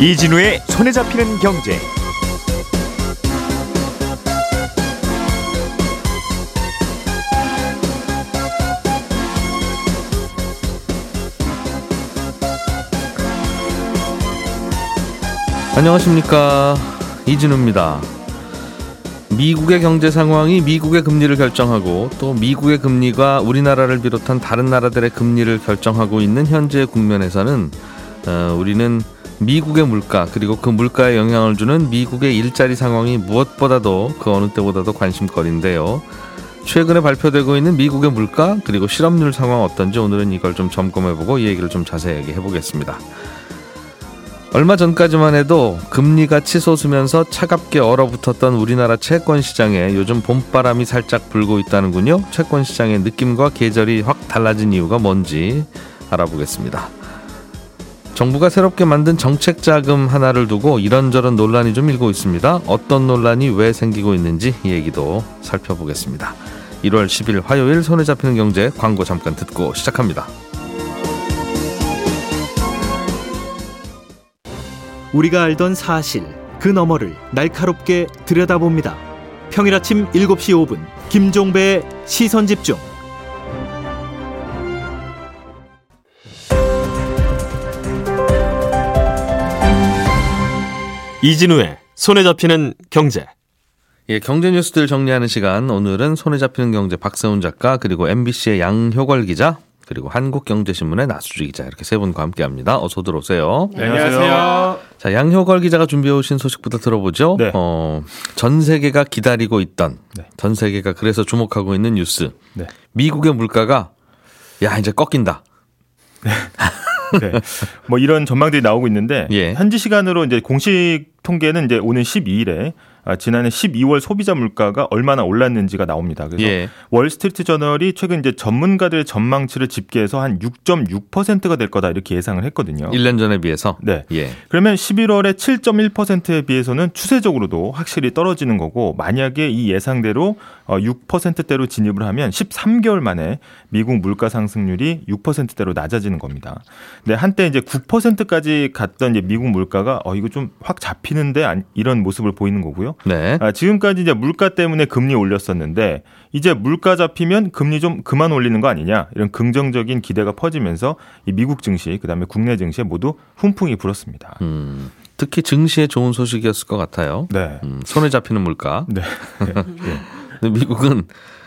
이진우의 손에 잡히는 경제. 안녕하십니까 이진우입니다. 미국의 경제 상황이 미국의 금리를 결정하고 또 미국의 금리가 우리나라를 비롯한 다른 나라들의 금리를 결정하고 있는 현재 국면에서는 어, 우리는 미국의 물가 그리고 그 물가에 영향을 주는 미국의 일자리 상황이 무엇보다도 그 어느 때보다도 관심거리인데요. 최근에 발표되고 있는 미국의 물가 그리고 실업률 상황 어떤지 오늘은 이걸 좀 점검해보고 이 얘기를 좀 자세하게 해보겠습니다. 얼마 전까지만 해도 금리가 치솟으면서 차갑게 얼어붙었던 우리나라 채권 시장에 요즘 봄바람이 살짝 불고 있다는군요. 채권 시장의 느낌과 계절이 확 달라진 이유가 뭔지 알아보겠습니다. 정부가 새롭게 만든 정책 자금 하나를 두고 이런저런 논란이 좀 일고 있습니다. 어떤 논란이 왜 생기고 있는지 이 얘기도 살펴보겠습니다. 1월 10일 화요일 손에 잡히는 경제 광고 잠깐 듣고 시작합니다. 우리가 알던 사실 그 너머를 날카롭게 들여다봅니다. 평일 아침 7시 5분 김종배의 시선 집중. 이진우의 손에 잡히는 경제. 예, 경제 뉴스들 정리하는 시간. 오늘은 손에 잡히는 경제 박세훈 작가 그리고 MBC의 양효걸 기자 그리고 한국경제신문의 나수주 기자 이렇게 세 분과 함께합니다. 어서 들어오세요. 네, 안녕하세요. 자, 양효걸 기자가 준비해 오신 소식부터 들어보죠. 네. 어, 전 세계가 기다리고 있던 네. 전 세계가 그래서 주목하고 있는 뉴스. 네. 미국의 물가가 야 이제 꺾인다. 네. 뭐 이런 전망들이 나오고 있는데 예. 현지 시간으로 이제 공식 통계는 이제 오는 12일에 아, 지난해 12월 소비자 물가가 얼마나 올랐는지가 나옵니다. 그래서 예. 월스트리트 저널이 최근 이제 전문가들의 전망치를 집계해서 한 6.6%가 될 거다 이렇게 예상을 했거든요. 1년 전에 비해서. 네. 예. 그러면 11월에 7.1%에 비해서는 추세적으로도 확실히 떨어지는 거고 만약에 이 예상대로 6%대로 진입을 하면 13개월 만에 미국 물가 상승률이 6%대로 낮아지는 겁니다. 근데 한때 이제 9%까지 갔던 이제 미국 물가가 어 이거 좀 확 잡히는데 안- 이런 모습을 보이는 거고요. 네. 아, 지금까지 이제 물가 때문에 금리 올렸었는데 이제 물가 잡히면 금리 좀 그만 올리는 거 아니냐 이런 긍정적인 기대가 퍼지면서 이 미국 증시 그다음에 국내 증시에 모두 훈풍이 불었습니다. 음, 특히 증시에 좋은 소식이었을 것 같아요. 네. 음, 손에 잡히는 물가. 네. 근데 미국은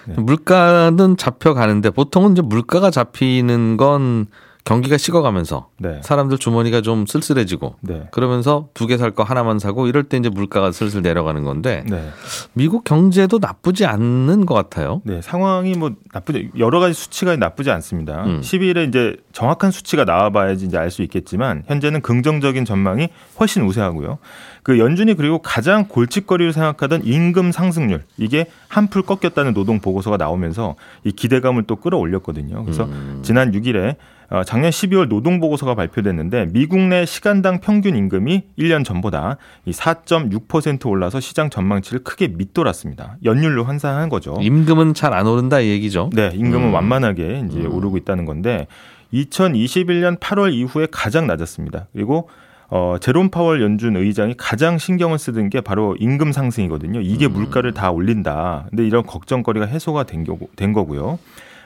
네. 물가는 잡혀가는데 보통은 이제 물가가 잡히는 건 경기가 식어가면서 네. 사람들 주머니가 좀 쓸쓸해지고 네. 그러면서 두 개 살 거 하나만 사고 이럴 때 이제 물가가 슬슬 내려가는 건데 네. 미국 경제도 나쁘지 않는 것 같아요. 네, 상황이 뭐 나쁘지 여러 가지 수치가 나쁘지 않습니다. 음. 10일에 이제 정확한 수치가 나와봐야지 이제 알 수 있겠지만 현재는 긍정적인 전망이 훨씬 우세하고요. 그 연준이 그리고 가장 골칫거리로 생각하던 임금 상승률 이게 한풀 꺾였다는 노동 보고서가 나오면서 이 기대감을 또 끌어올렸거든요. 그래서 음. 지난 6일에 어, 작년 12월 노동 보고서가 발표됐는데 미국 내 시간당 평균 임금이 1년 전보다 이4.6% 올라서 시장 전망치를 크게 밑돌았습니다. 연율로 환산한 거죠. 임금은 잘 안 오른다 이 얘기죠. 네, 임금은 음. 완만하게 이제 음. 오르고 있다는 건데 2021년 8월 이후에 가장 낮았습니다. 그리고 어, 제롬 파월 연준 의장이 가장 신경을 쓰던 게 바로 임금 상승이거든요. 이게 음. 물가를 다 올린다. 근데 이런 걱정거리가 해소가 된, 거, 된 거고요.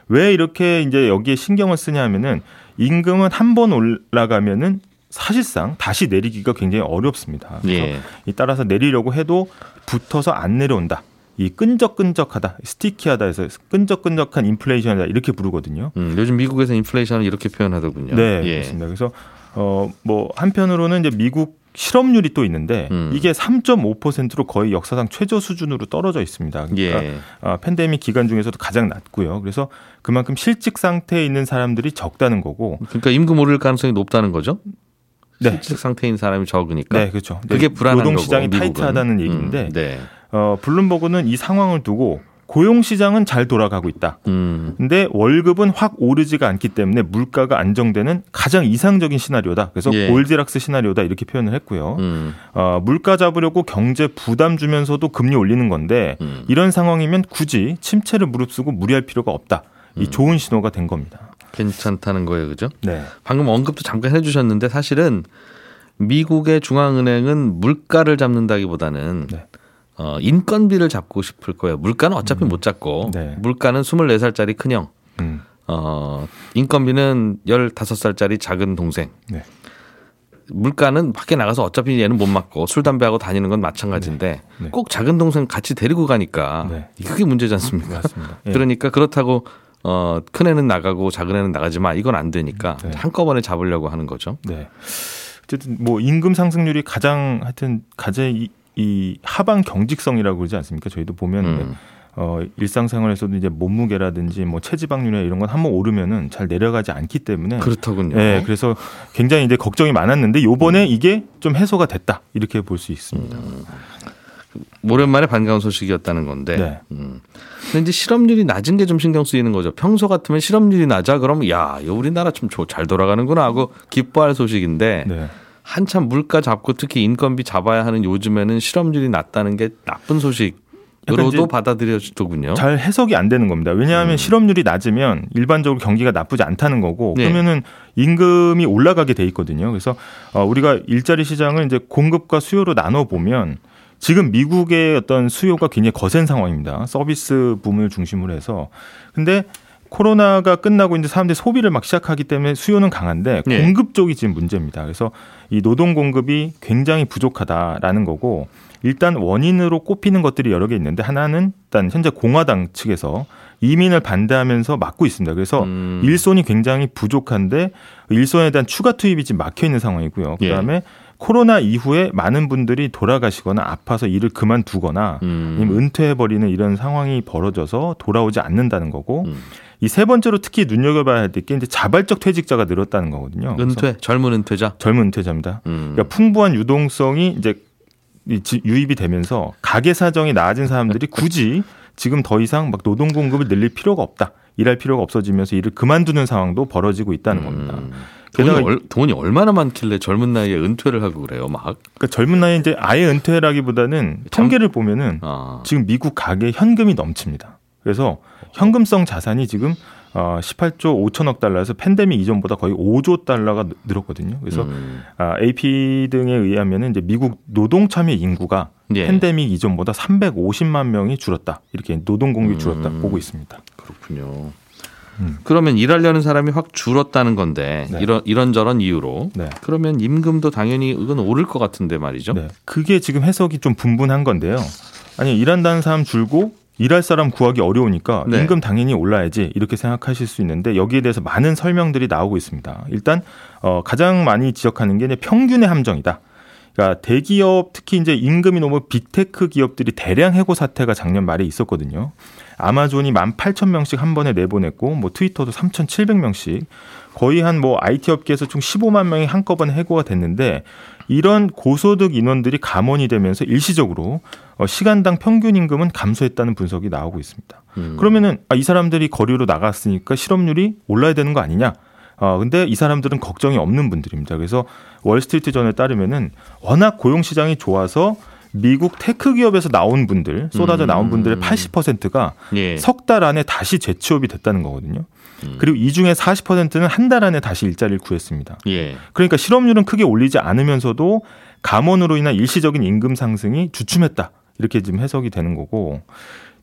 왜 이렇게 이제 여기에 신경을 쓰냐 하면은 임금은 한 번 올라가면은 사실상 다시 내리기가 굉장히 어렵습니다. 그래서 예. 이 따라서 내리려고 해도 붙어서 안 내려온다. 이 끈적끈적하다, 스티키하다 해서 끈적끈적한 인플레이션이다 이렇게 부르거든요. 음, 요즘 미국에서 인플레이션을 이렇게 표현하더군요. 네, 예. 그렇습니다. 그래서 어 뭐 한편으로는 이제 미국 실업률이 또 있는데 음. 이게 3.5%로 거의 역사상 최저 수준으로 떨어져 있습니다. 그러니까 예. 아, 팬데믹 기간 중에서도 가장 낮고요. 그래서 그만큼 실직 상태에 있는 사람들이 적다는 거고. 그러니까 임금 오를 가능성이 높다는 거죠. 네. 실직 상태인 사람이 적으니까. 네, 그렇죠. 그게 불안한 노동 시장이. 타이트하다는 얘기인데 음, 네. 어, 블룸버그는 이 상황을 두고 고용 시장은 잘 돌아가고 있다. 음. 근데 월급은 확 오르지가 않기 때문에 물가가 안정되는 가장 이상적인 시나리오다. 그래서 예. 골디락스 시나리오다 이렇게 표현을 했고요. 음. 어, 물가 잡으려고 경제 부담 주면서도 금리 올리는 건데 음. 이런 상황이면 굳이 침체를 무릅쓰고 무리할 필요가 없다. 이 음. 좋은 신호가 된 겁니다. 괜찮다는 거예요, 그죠? 네. 방금 언급도 잠깐 해주셨는데 사실은 미국의 중앙은행은 물가를 잡는다기보다는 네. 어, 인건비를 잡고 싶을 거예요. 물가는 어차피 못 잡고 네. 물가는 24살짜리 큰형, 음. 어, 인건비는 15살짜리 작은 동생. 네. 물가는 밖에 나가서 어차피 얘는 못 맞고 술 담배하고 다니는 건 마찬가지인데 네. 네. 꼭 작은 동생 같이 데리고 가니까 네. 그게 문제지 않습니까? 예. 그러니까 그렇다고 어, 큰 애는 나가고 작은 애는 나가지 마 이건 안 되니까 네. 한꺼번에 잡으려고 하는 거죠. 네. 어쨌든 뭐 임금 상승률이 가장 하여튼 가장 이, 이 하방 경직성이라고 그러지 않습니까? 저희도 보면 음. 어 일상생활에서도 이제 몸무게라든지 뭐 체지방률이나 이런 건 한번 오르면은 잘 내려가지 않기 때문에 그렇더군요. 네, 그래서 굉장히 이제 걱정이 많았는데 요번에 이게 좀 해소가 됐다. 이렇게 볼 수 있습니다. 오랜만에 반가운 소식이었다는 건데. 네. 음. 근데 이제 실업률이 낮은 게 좀 신경 쓰이는 거죠. 평소 같으면 실업률이 낮아 그러면 야, 우리나라 좀 잘 돌아가는구나 하고 기뻐할 소식인데 네. 한참 물가 잡고 특히 인건비 잡아야 하는 요즘에는 실업률이 낮다는 게 나쁜 약간 소식 으로도 이제 받아들여지더군요. 잘 해석이 안 되는 겁니다. 왜냐하면 음. 실업률이 낮으면 일반적으로 경기가 나쁘지 않다는 거고 네. 그러면은 임금이 올라가게 돼 있거든요. 그래서 어, 우리가 일자리 시장을 이제 공급과 수요로 나눠 보면 지금 미국의 어떤 수요가 굉장히 거센 상황입니다. 서비스 붐을 중심으로 해서 근데 코로나가 끝나고 이제 사람들이 소비를 막 시작하기 때문에 수요는 강한데 네. 공급 쪽이 지금 문제입니다. 그래서 이 노동 공급이 굉장히 부족하다라는 거고 일단 원인으로 꼽히는 것들이 여러 개 있는데 하나는 일단 현재 공화당 측에서 이민을 반대하면서 막고 있습니다. 그래서 음. 일손이 굉장히 부족한데 일손에 대한 추가 투입이 지금 막혀 있는 상황이고요. 예. 그다음에 코로나 이후에 많은 분들이 돌아가시거나 아파서 일을 그만두거나 음. 은퇴해버리는 이런 상황이 벌어져서 돌아오지 않는다는 거고 음. 이 세 번째로 특히 눈여겨봐야 될 게 이제 자발적 퇴직자가 늘었다는 거거든요. 은퇴, 젊은 은퇴자. 젊은 은퇴자입니다. 음. 그러니까 풍부한 유동성이 이제 유입이 되면서 가계 사정이 나아진 사람들이 굳이 지금 더 이상 막 노동 공급을 늘릴 필요가 없다. 일할 필요가 없어지면서 일을 그만두는 상황도 벌어지고 있다는 겁니다. 음. 돈이, 게다가 얼, 돈이 얼마나 많길래 젊은 나이에 은퇴를 하고 그래요, 막. 그러니까 젊은 나이에 이제 아예 은퇴라기보다는 참- 통계를 보면은 아. 지금 미국 가계 현금이 넘칩니다. 그래서 현금성 자산이 지금 어 18조 5천억 달러에서 팬데믹 이전보다 거의 5조 달러가 늘- 늘었거든요. 그래서 음. 아, AP 등에 의하면 이제 미국 노동 참여 인구가 예. 팬데믹 이전보다 350만 명이 줄었다. 이렇게 노동 공급이 줄었다 음. 보고 있습니다. 그렇군요. 음. 그러면 일하려는 사람이 확 줄었다는 건데 네. 이런 이런저런 이유로 네. 그러면 임금도 당연히 이건 오를 것 같은데 말이죠. 네. 그게 지금 해석이 좀 분분한 건데요. 아니 일한다는 사람 줄고 일할 사람 구하기 어려우니까 네. 임금 당연히 올라야지 이렇게 생각하실 수 있는데 여기에 대해서 많은 설명들이 나오고 있습니다. 일단 어, 가장 많이 지적하는 게 평균의 함정이다. 그러니까 대기업 특히 이제 임금이 너무 빅테크 기업들이 대량 해고 사태가 작년 말에 있었거든요. 아마존이 18,000명씩 한 번에 내보냈고 뭐 트위터도 3,700명씩 거의 한 뭐 IT 업계에서 총 15만 명이 한꺼번에 해고가 됐는데 이런 고소득 인원들이 감원이 되면서 일시적으로 어, 시간당 평균 임금은 감소했다는 분석이 나오고 있습니다. 음. 그러면은 아, 이 사람들이 거리로 나갔으니까 실업률이 올라야 되는 거 아니냐? 어, 근데 이 사람들은 걱정이 없는 분들입니다. 그래서 월스트리트 전에 따르면은 워낙 고용 시장이 좋아서 미국 tech 기업에서 나온 분들, 쏟아져 나온 분들의 80%가 예. 석달 안에 다시 재취업이 됐다는 거거든요. 음. 그리고 이 중에 40%는 한 달 안에 다시 일자리를 구했습니다. 예. 그러니까 실업률은 크게 올리지 않으면서도 감원으로 인한 일시적인 임금 상승이 주춤했다. 이렇게 지금 해석이 되는 거고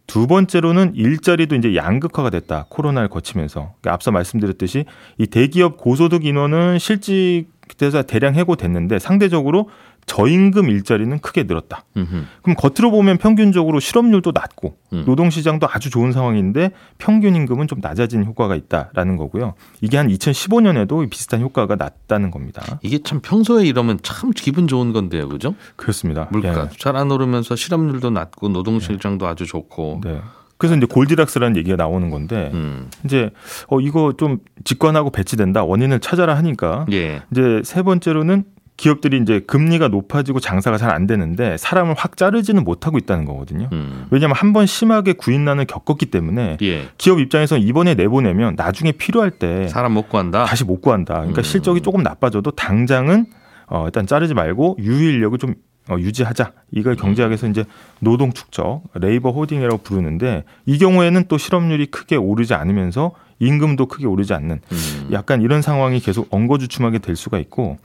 두 번째로는 일자리도 이제 양극화가 됐다. 코로나를 거치면서. 그러니까 앞서 말씀드렸듯이 이 대기업 고소득 인원은 실직돼서 대량 해고됐는데 상대적으로 저임금 일자리는 크게 늘었다. 음흠. 그럼 겉으로 보면 평균적으로 실업률도 낮고 음. 노동시장도 아주 좋은 상황인데 평균 임금은 좀 낮아진 효과가 있다라는 거고요. 이게 한 2015년에도 비슷한 효과가 났다는 겁니다. 이게 참 평소에 이러면 참 기분 좋은 건데요, 그죠? 그렇습니다. 물가 예. 잘안 오르면서 실업률도 낮고 노동 실장도 아주 좋고. 네. 그래서 이제 골디락스라는 얘기가 나오는 건데 음. 이제 어 이거 좀 직관하고 배치된다 원인을 찾아라 하니까 예. 이제 세 번째로는 기업들이 이제 금리가 높아지고 장사가 잘 안 되는데 사람을 확 자르지는 못하고 있다는 거거든요. 음. 왜냐하면 한 번 심하게 구인난을 겪었기 때문에 예. 기업 입장에서 이번에 내보내면 나중에 필요할 때 사람 못 구한다. 다시 못 구한다. 그러니까 음. 실적이 조금 나빠져도 당장은 어, 일단 자르지 말고 유인력을 좀 어, 유지하자. 이걸 경제학에서 이제 노동 축적, 레이버 호딩이라고 부르는데 이 경우에는 또 실업률이 크게 오르지 않으면서 임금도 크게 오르지 않는 음. 약간 이런 상황이 계속 엉거주춤하게 될 수가 있고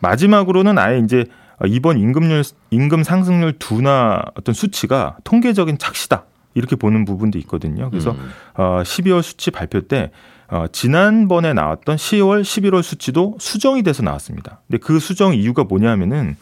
마지막으로는 아예 이제 이번 임금률 임금 상승률 둔화 어떤 수치가 통계적인 착시다. 이렇게 보는 부분도 있거든요. 그래서 음. 어 12월 수치 발표 때 어, 지난번에 나왔던 10월, 11월 수치도 수정이 돼서 나왔습니다. 근데 그 수정 이유가 뭐냐면은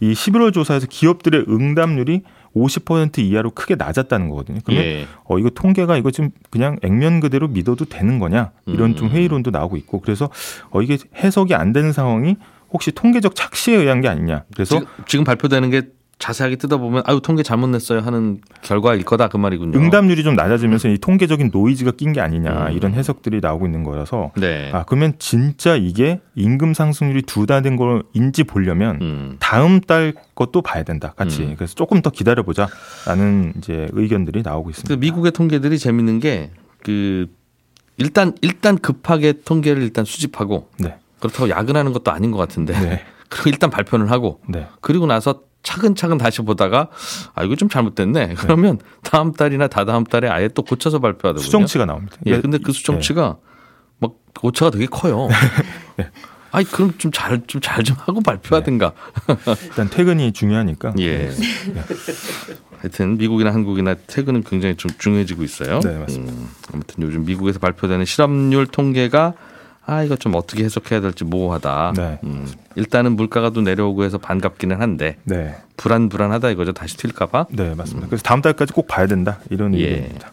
이 11월 조사에서 기업들의 응답률이 50% 이하로 크게 낮았다는 거거든요. 그러면 예. 어 이거 통계가 이거 지금 그냥 액면 그대로 믿어도 되는 거냐 이런 좀 음. 회의론도 나오고 있고 그래서 어 이게 해석이 안 되는 상황이 혹시 통계적 착시에 의한 게 아니냐. 그래서 지금, 지금 발표되는 게 자세하게 뜯어보면 아유 통계 잘못 냈어요 하는 결과일 거다 그 말이군요. 응답률이 좀 낮아지면서 이 통계적인 노이즈가 낀 게 아니냐 음. 이런 해석들이 나오고 있는 거라서 네. 아 그러면 진짜 이게 임금 상승률이 두 달 된 걸인지 보려면 음. 다음 달 것도 봐야 된다 같이 음. 그래서 조금 더 기다려 보자라는 이제 의견들이 나오고 있습니다. 그 미국의 통계들이 재밌는 게 그 일단 일단 급하게 통계를 일단 수집하고 네, 그렇다고 야근하는 것도 아닌 것 같은데 네, 그리고 일단 발표를 하고 네, 그리고 나서 차근차근 다시 보다가 아 이거 좀 잘못됐네 그러면 다음 달이나 다다음 달에 아예 또 고쳐서 발표하더군요. 수정치가 나옵니다. 예, 근데 그 수정치가 막 오차가 되게 커요. 아니 그럼 좀 잘 좀 잘좀 하고 발표하든가. 일단 퇴근이 중요하니까. 예. 하여튼 미국이나 한국이나 퇴근은 굉장히 좀 중요해지고 있어요. 네, 맞습니다. 음, 아무튼 요즘 미국에서 발표되는 실업률 통계가 아 이거 좀 어떻게 해석해야 될지 모호하다. 네. 음, 일단은 물가가 또 내려오고 해서 반갑기는 한데 네, 불안 불안하다 이거죠. 다시 튈까봐. 네 맞습니다. 그래서 다음 달까지 꼭 봐야 된다 이런 예. 의견입니다.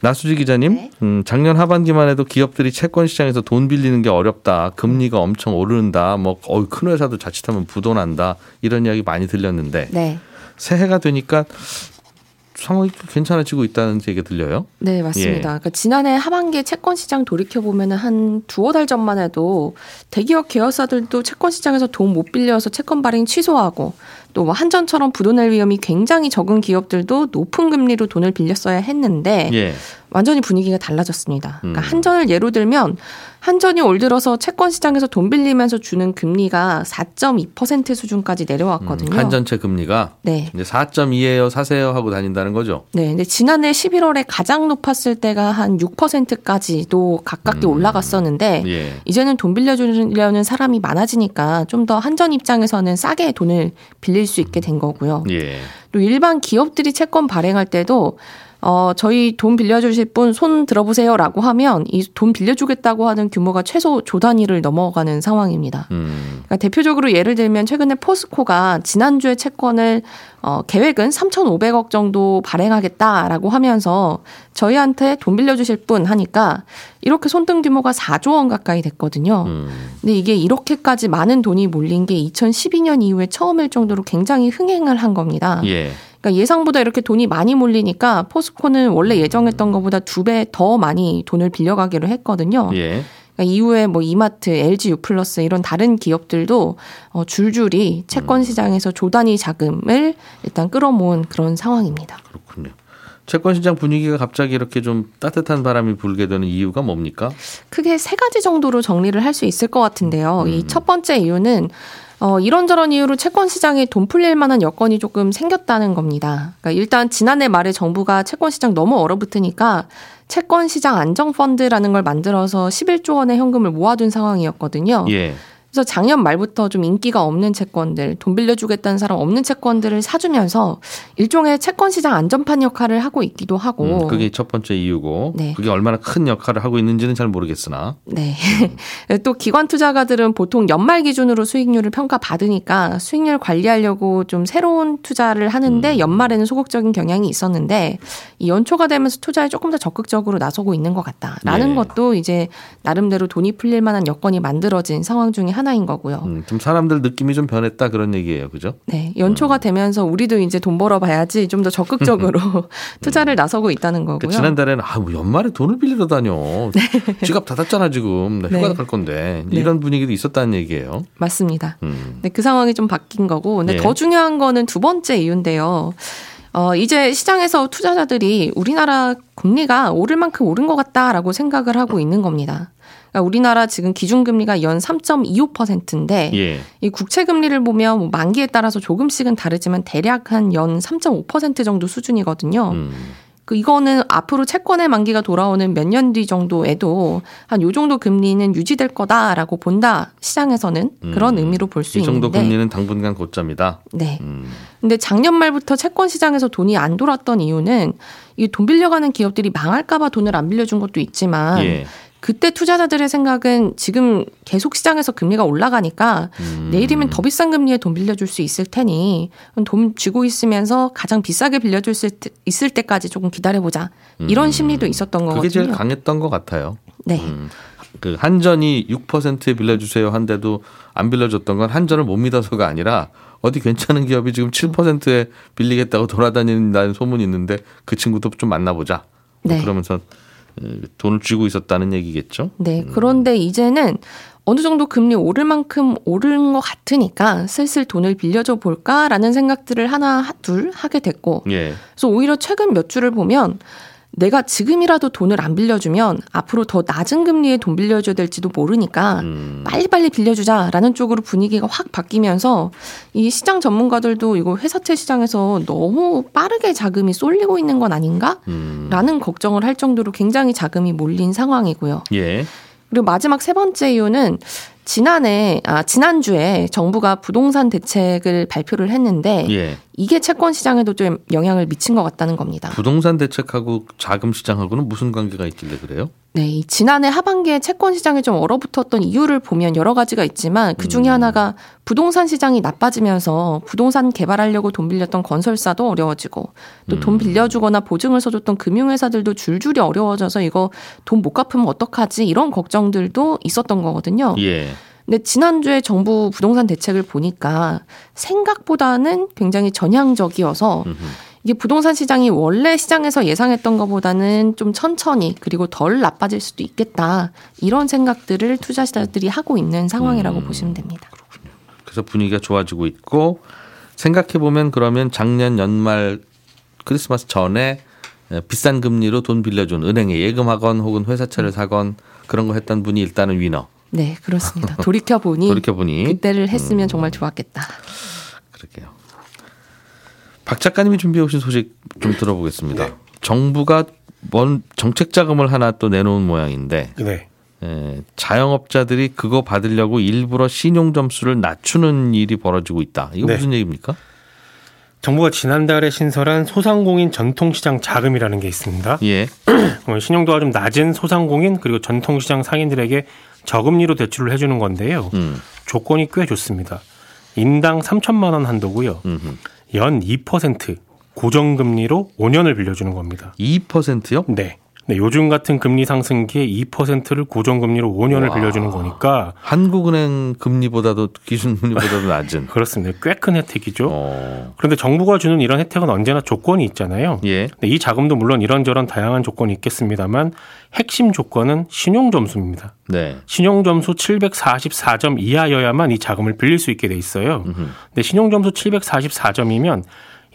나수지 기자님, 네. 음, 작년 하반기만 해도 기업들이 채권 시장에서 돈 빌리는 게 어렵다, 금리가 엄청 오른다, 뭐 어이, 큰 회사도 자칫하면 부도난다 이런 이야기 많이 들렸는데 네. 새해가 되니까 상황이 좀 괜찮아지고 있다는 얘기 들려요. 네, 맞습니다. 예. 그러니까 지난해 하반기에 채권 시장 돌이켜 보면은 한 두어 달 전만 해도 대기업 계열사들도 채권 시장에서 돈 못 빌려서 채권 발행 취소하고 또 뭐 한전처럼 부도낼 위험이 굉장히 적은 기업들도 높은 금리로 돈을 빌렸어야 했는데 예, 완전히 분위기가 달라졌습니다. 그러니까 음. 한전을 예로 들면 한전이 올 들어서 채권 시장에서 돈 빌리면서 주는 금리가 4.2% 수준까지 내려왔거든요. 음, 한전채 금리가 네. 이제 4.2예요, 사세요 하고 다닌다는 거죠. 네, 근데 지난해 11월에 가장 높았을 때가 한 6%까지도 가깝게 음. 올라갔었는데 예, 이제는 돈 빌려주려는 사람이 많아지니까 좀 더 한전 입장에서는 싸게 돈을 빌릴 수 있게 된 거고요. 예, 또 일반 기업들이 채권 발행할 때도 어, 저희 돈 빌려주실 분 손 들어보세요 라고 하면 이 돈 빌려주겠다고 하는 규모가 최소 조 단위를 넘어가는 상황입니다. 음, 그러니까 대표적으로 예를 들면 최근에 포스코가 지난주에 채권을 어, 계획은 3,500억 정도 발행하겠다라고 하면서 저희한테 돈 빌려주실 분 하니까 이렇게 손등 규모가 4조 원 가까이 됐거든요. 음, 근데 이게 이렇게까지 많은 돈이 몰린 게 2012년 이후에 처음일 정도로 굉장히 흥행을 한 겁니다. 예, 그러니까 예상보다 이렇게 돈이 많이 몰리니까 포스코는 원래 예정했던 것보다 두 배 더 많이 돈을 빌려가기로 했거든요. 예, 그러니까 이후에 뭐 이마트, LG 유플러스 이런 다른 기업들도 어, 줄줄이 채권 시장에서 조단위 자금을 일단 끌어모은 그런 상황입니다. 그렇군요. 채권 시장 분위기가 갑자기 이렇게 좀 따뜻한 바람이 불게 되는 이유가 뭡니까? 크게 세 가지 정도로 정리를 할 수 있을 것 같은데요. 이첫 번째 이유는 어, 이런저런 이유로 채권 시장에 돈 풀릴 만한 여건이 조금 생겼다는 겁니다. 그러니까 일단 지난해 말에 정부가 채권 시장 너무 얼어붙으니까 채권 시장 안정 펀드라는 걸 만들어서 11조 원의 현금을 모아둔 상황이었거든요. 예, 그래서 작년 말부터 좀 인기가 없는 채권들, 돈 빌려주겠다는 사람 없는 채권들을 사주면서 일종의 채권 시장 안전판 역할을 하고 있기도 하고. 음, 그게 첫 번째 이유고 네. 그게 얼마나 큰 역할을 하고 있는지는 잘 모르겠으나 네. 또 기관 투자가들은 보통 연말 기준으로 수익률을 평가받으니까 수익률 관리하려고 좀 새로운 투자를 하는데 연말에는 소극적인 경향이 있었는데 이 연초가 되면서 투자에 조금 더 적극적으로 나서고 있는 것 같다라는 네. 것도 이제 나름대로 돈이 풀릴 만한 여건이 만들어진 상황 중에 하나 인 거고요. 음, 좀 사람들 느낌이 좀 변했다 그런 얘기예요, 그죠? 네. 연초가 되면서 우리도 이제 돈 벌어 봐야지 좀 더 적극적으로 투자를 나서고 있다는 거고요. 그러니까 지난달에는 아, 뭐 연말에 돈을 빌리러 다녀. 지갑 닫았잖아 지금. 나 휴가 네. 갈 건데 네. 이런 분위기도 있었다는 얘기예요. 맞습니다. 음. 네, 그 상황이 좀 바뀐 거고. 근데 예. 더 중요한 거는 두 번째 이유인데요. 어, 이제 시장에서 투자자들이 우리나라 금리가 오를 만큼 오른 것 같다라고 생각을 하고 있는 겁니다. 그러니까 우리나라 지금 기준금리가 연 3.25%인데 예. 이 국채 금리를 보면 뭐 만기에 따라서 조금씩은 다르지만 대략 한 연 3.5% 정도 수준이거든요. 음. 그 이거는 앞으로 채권의 만기가 돌아오는 몇 년 뒤 정도에도 한 요 정도 금리는 유지될 거다라고 본다 시장에서는 그런 의미로 볼수이 정도 있는데 금리는 당분간 고점이다. 네. 음. 근데 작년 말부터 채권 시장에서 돈이 안 돌았던 이유는 이 돈 빌려가는 기업들이 망할까봐 돈을 안 빌려준 것도 있지만 예. 그때 투자자들의 생각은 지금 계속 시장에서 금리가 올라가니까 음. 내일이면 더 비싼 금리에 돈 빌려줄 수 있을 테니 돈 쥐고 있으면서 가장 비싸게 빌려줄 수 있을 때까지 조금 기다려보자 이런 심리도 있었던 음. 그게 제일 거거든요. 강했던 것 같아요. 네. 음. 그 한전이 6%에 빌려주세요 한데도 안 빌려줬던 건 한전을 못 믿어서가 아니라 어디 괜찮은 기업이 지금 7%에 빌리겠다고 돌아다닌다는 소문이 있는데 그 친구도 좀 만나보자. 뭐 네. 그러면서 어, 돈을 쥐고 있었다는 얘기겠죠. 네. 그런데 이제는 어느 정도 금리 오를 만큼 오른 것 같으니까 슬슬 돈을 빌려줘 볼까라는 생각들을 하나 둘 하게 됐고 예. 그래서 오히려 최근 몇 주를 보면 내가 지금이라도 돈을 안 빌려주면 앞으로 더 낮은 금리에 돈 빌려줘야 될지도 모르니까 음. 빨리빨리 빌려주자라는 쪽으로 분위기가 확 바뀌면서 이 시장 전문가들도 이거 회사채 시장에서 너무 빠르게 자금이 쏠리고 있는 건 아닌가? 음. 라는 걱정을 할 정도로 굉장히 자금이 몰린 상황이고요. 예. 그리고 마지막 세 번째 이유는 지난해 아 지난주에 정부가 부동산 대책을 발표를 했는데 예. 이게 채권 시장에도 좀 영향을 미친 것 같다는 겁니다. 부동산 대책하고 자금 시장하고는 무슨 관계가 있길래 그래요? 네, 이 지난해 하반기에 채권 시장이 좀 얼어붙었던 이유를 보면 여러 가지가 있지만 그 중에 하나가 부동산 시장이 나빠지면서 부동산 개발하려고 돈 빌렸던 건설사도 어려워지고 또돈 빌려주거나 보증을 서줬던 금융회사들도 줄줄이 어려워져서 이거 돈 못 갚으면 어떡하지 이런 걱정들도 있었던 거거든요. 예. 근데 지난주에 정부 부동산 대책을 보니까 생각보다는 굉장히 전향적이어서 이게 부동산 시장이 원래 시장에서 예상했던 것보다는 좀 천천히 그리고 덜 나빠질 수도 있겠다. 이런 생각들을 투자자들이 하고 있는 상황이라고 음. 보시면 됩니다. 그래서 분위기가 좋아지고 있고 생각해 보면 그러면 작년 연말 크리스마스 전에 비싼 금리로 돈 빌려준 은행에 예금하건 혹은 회사채를 사건 그런 거 했던 분이 일단은 위너. 네, 그렇습니다. 돌이켜 보니 돌이켜 보니 그때를 했으면 정말 좋았겠다. 그러게요. 박 작가님이 준비해 오신 소식 좀 들어보겠습니다. 정부가 뭔 정책 자금을 하나 또 내놓은 모양인데 네. 에, 자영업자들이 그거 받으려고 일부러 신용 점수를 낮추는 일이 벌어지고 있다. 이거 네. 무슨 얘기입니까? 정부가 지난달에 신설한 소상공인 전통시장 자금이라는 게 있습니다. 예. 어, 신용도가 좀 낮은 소상공인 그리고 전통시장 상인들에게 저금리로 대출을 해주는 건데요. 음. 조건이 꽤 좋습니다. 인당 3천만 원 한도고요. 음흠. 연 2% 고정금리로 5년을 빌려주는 겁니다. 2%요? 네. 네, 요즘 같은 금리 상승기에 2%를 고정금리로 5년을 와. 빌려주는 거니까 한국은행 금리보다도 기준 금리보다도 낮은. 그렇습니다. 꽤 큰 혜택이죠. 어. 그런데 정부가 주는 이런 혜택은 언제나 조건이 있잖아요. 예. 네, 이 자금도 물론 이런저런 다양한 조건이 있겠습니다만 핵심 조건은 신용 점수입니다. 네. 신용 점수 744점 이하여야만 이 자금을 빌릴 수 있게 돼 있어요. 음흠. 근데 신용 점수 744점이면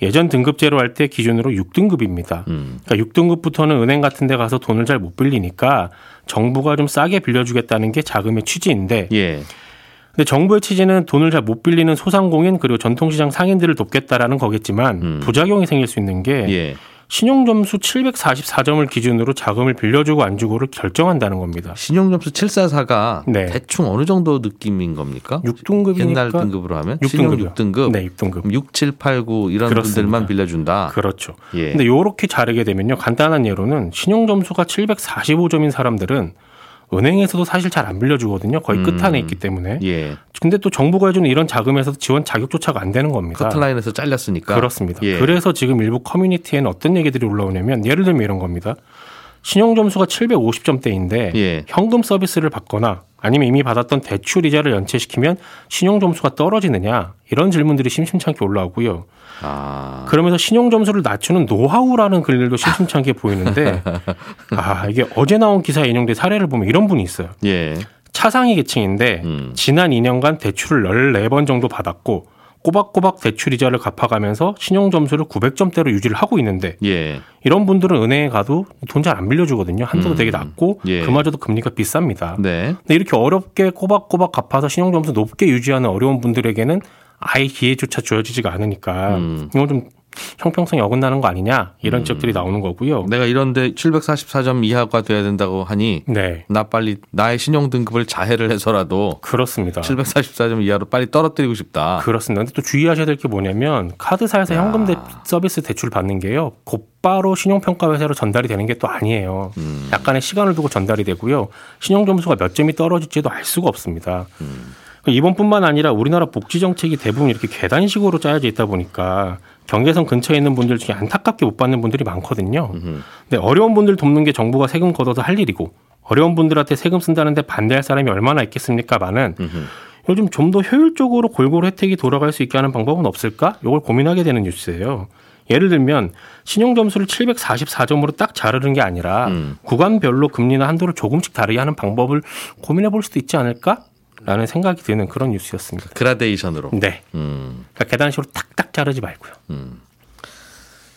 예전 등급제로 할 때 기준으로 6등급입니다. 음. 그러니까 6등급부터는 은행 같은 데 가서 돈을 잘 못 빌리니까 정부가 좀 싸게 빌려주겠다는 게 자금의 취지인데 예. 근데 정부의 취지는 돈을 잘 못 빌리는 소상공인 그리고 전통시장 상인들을 돕겠다라는 거겠지만 음. 부작용이 생길 수 있는 게 예. 신용 점수 744점을 기준으로 자금을 빌려주고 안 주고를 결정한다는 겁니다. 신용점수 744가 네. 대충 어느 정도 느낌인 겁니까? 6등급이니까 옛날 등급으로 하면 신용 6등급이요. 6등급. 네, 6등급. 6, 7, 8, 9 이런 그렇습니다. 분들만 빌려준다. 그렇죠. 예. 근데 요렇게 자르게 되면요. 간단한 예로는 신용 점수가 745점인 사람들은 은행에서도 사실 잘 안 빌려주거든요. 거의 음. 끝안에 있기 때문에. 예. 근데 또 정부가 해주는 이런 자금에서 지원 자격조차가 안 되는 겁니다. 커트라인에서 잘렸으니까. 그렇습니다. 예. 그래서 지금 일부 커뮤니티에는 어떤 얘기들이 올라오냐면 예를 들면 이런 겁니다. 신용 점수가 750점대인데 예. 현금 서비스를 받거나 아니면 이미 받았던 대출 이자를 연체시키면 신용 점수가 떨어지느냐 이런 질문들이 심심찮게 올라오고요. 아. 그러면서 신용 점수를 낮추는 노하우라는 글들도 심심찮게 보이는데 아 이게 어제 나온 기사에 인용된 사례를 보면 이런 분이 있어요. 예. 차상위 계층인데 음. 지난 2년간 대출을 14번 정도 받았고 꼬박꼬박 대출 이자를 갚아가면서 신용 점수를 900점대로 유지를 하고 있는데 예. 이런 분들은 은행에 가도 돈 잘 안 빌려주거든요. 한도도 음. 되게 낮고 예. 그마저도 금리가 비쌉니다. 네. 근데 이렇게 어렵게 꼬박꼬박 갚아서 신용 점수 높게 유지하는 어려운 분들에게는 아예 기회조차 주어지지가 않으니까 음. 이건 좀 형평성이 어긋나는 거 아니냐 이런 음. 지적들이 나오는 거고요. 내가 이런데 744점 이하가 돼야 된다고 하니 네. 나 빨리 나의 신용 등급을 자해를 해서라도 그렇습니다. 744점 이하로 빨리 떨어뜨리고 싶다. 그렇습니다. 근데 또 주의하셔야 될 게 뭐냐면 카드사에서 야. 현금 대, 서비스 대출 받는 게요. 곧바로 신용평가 회사로 전달이 되는 게 또 아니에요. 음. 약간의 시간을 두고 전달이 되고요. 신용 점수가 몇 점이 떨어질지도 알 수가 없습니다. 음. 이번뿐만 아니라 우리나라 복지 정책이 대부분 이렇게 계단식으로 짜여져 있다 보니까 경계선 근처에 있는 분들 중에 안타깝게 못 받는 분들이 많거든요. 음흠. 근데 어려운 분들 돕는 게 정부가 세금 걷어서 할 일이고 어려운 분들한테 세금 쓴다는데 반대할 사람이 얼마나 있겠습니까만은. 요즘 좀 더 효율적으로 골고루 혜택이 돌아갈 수 있게 하는 방법은 없을까? 이걸 고민하게 되는 뉴스예요. 예를 들면 신용 점수를 744점으로 딱 자르는 게 아니라 음. 구간별로 금리나 한도를 조금씩 다르게 하는 방법을 고민해 볼 수도 있지 않을까? 라는 생각이 드는 그런 뉴스였습니다. 그라데이션으로. 네. 음. 그러니까 계단식으로 탁탁 자르지 말고요.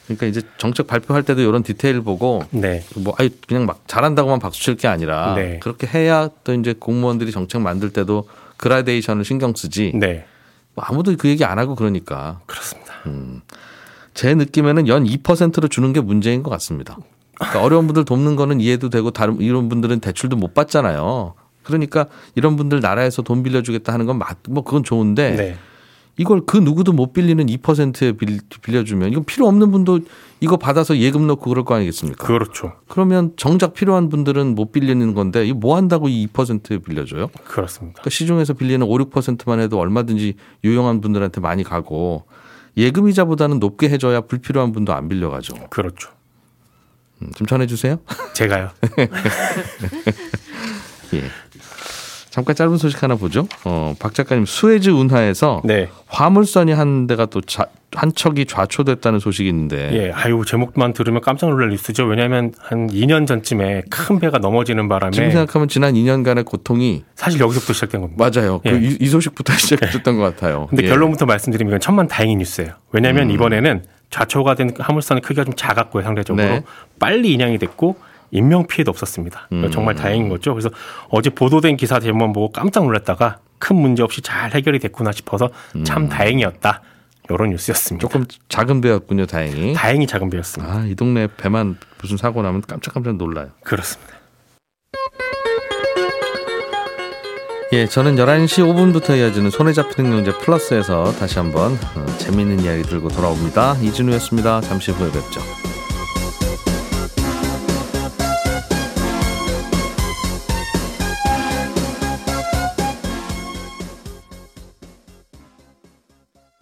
그러니까 이제 정책 발표할 때도 이런 디테일 보고 네. 뭐 아니 그냥 막 잘한다고만 박수 칠 게 아니라 네. 그렇게 해야 또 이제 공무원들이 정책 만들 때도 그라데이션을 신경 쓰지. 네. 뭐 아무도 그 얘기 안 하고 그러니까 그렇습니다. 제 느낌에는 연 2%로 주는 게 문제인 것 같습니다. 그러니까 어려운 분들 돕는 거는 이해도 되고 다른 이런 분들은 대출도 못 받잖아요. 그러니까 이런 분들 나라에서 돈 빌려주겠다 하는 건 맞, 뭐 그건 좋은데 네. 이걸 그 누구도 못 빌리는 2%에 빌, 빌려주면 이건 필요 없는 분도 이거 받아서 예금 넣고 그럴 거 아니겠습니까? 그렇죠. 그러면 정작 필요한 분들은 못 빌리는 건데 이 뭐 한다고 이 2%에 빌려줘요? 그렇습니다. 그러니까 시중에서 빌리는 5, 6%만 해도 얼마든지 유용한 분들한테 많이 가고 예금 이자보다는 높게 해줘야 불필요한 분도 안 빌려가죠. 그렇죠. 음, 좀 전해주세요. 제가요. 예. 잠깐 짧은 소식 하나 보죠. 어, 박 작가님 수에즈 운하에서 네. 화물선이 한 대가 또 자, 한 척이 좌초됐다는 소식이 있는데 예, 아유 제목만 들으면 깜짝 놀랄 뉴스죠. 왜냐하면 한 2년 전쯤에 큰 배가 넘어지는 바람에 지금 생각하면 지난 2년간의 고통이 사실 여기서부터 시작된 겁니다. 맞아요. 예. 그 이, 이 소식부터 시작됐던 것 같아요. 근데 예. 결론부터 말씀드리면 이건 천만 다행인 뉴스예요. 왜냐하면 이번에는 좌초가 된 화물선의 크기가 좀 작았고요, 상대적으로 네. 빨리 인양이 됐고 인명 피해도 없었습니다. 음. 정말 다행인 거죠. 그래서 어제 보도된 기사 제목만 보고 깜짝 놀랐다가 큰 문제 없이 잘 해결이 됐구나 싶어서 참 다행이었다. 이런 뉴스였습니다. 음. 조금 작은 배였군요, 다행히. 다행히 작은 배였습니다. 아, 이 동네 배만 무슨 사고 나면 깜짝깜짝 놀라요. 그렇습니다. 예, 저는 11시 5분부터 이어지는 손에 잡히는 경제 플러스에서 다시 한번 어, 재미있는 이야기 들고 돌아옵니다. 이진우였습니다. 잠시 후에 뵙죠.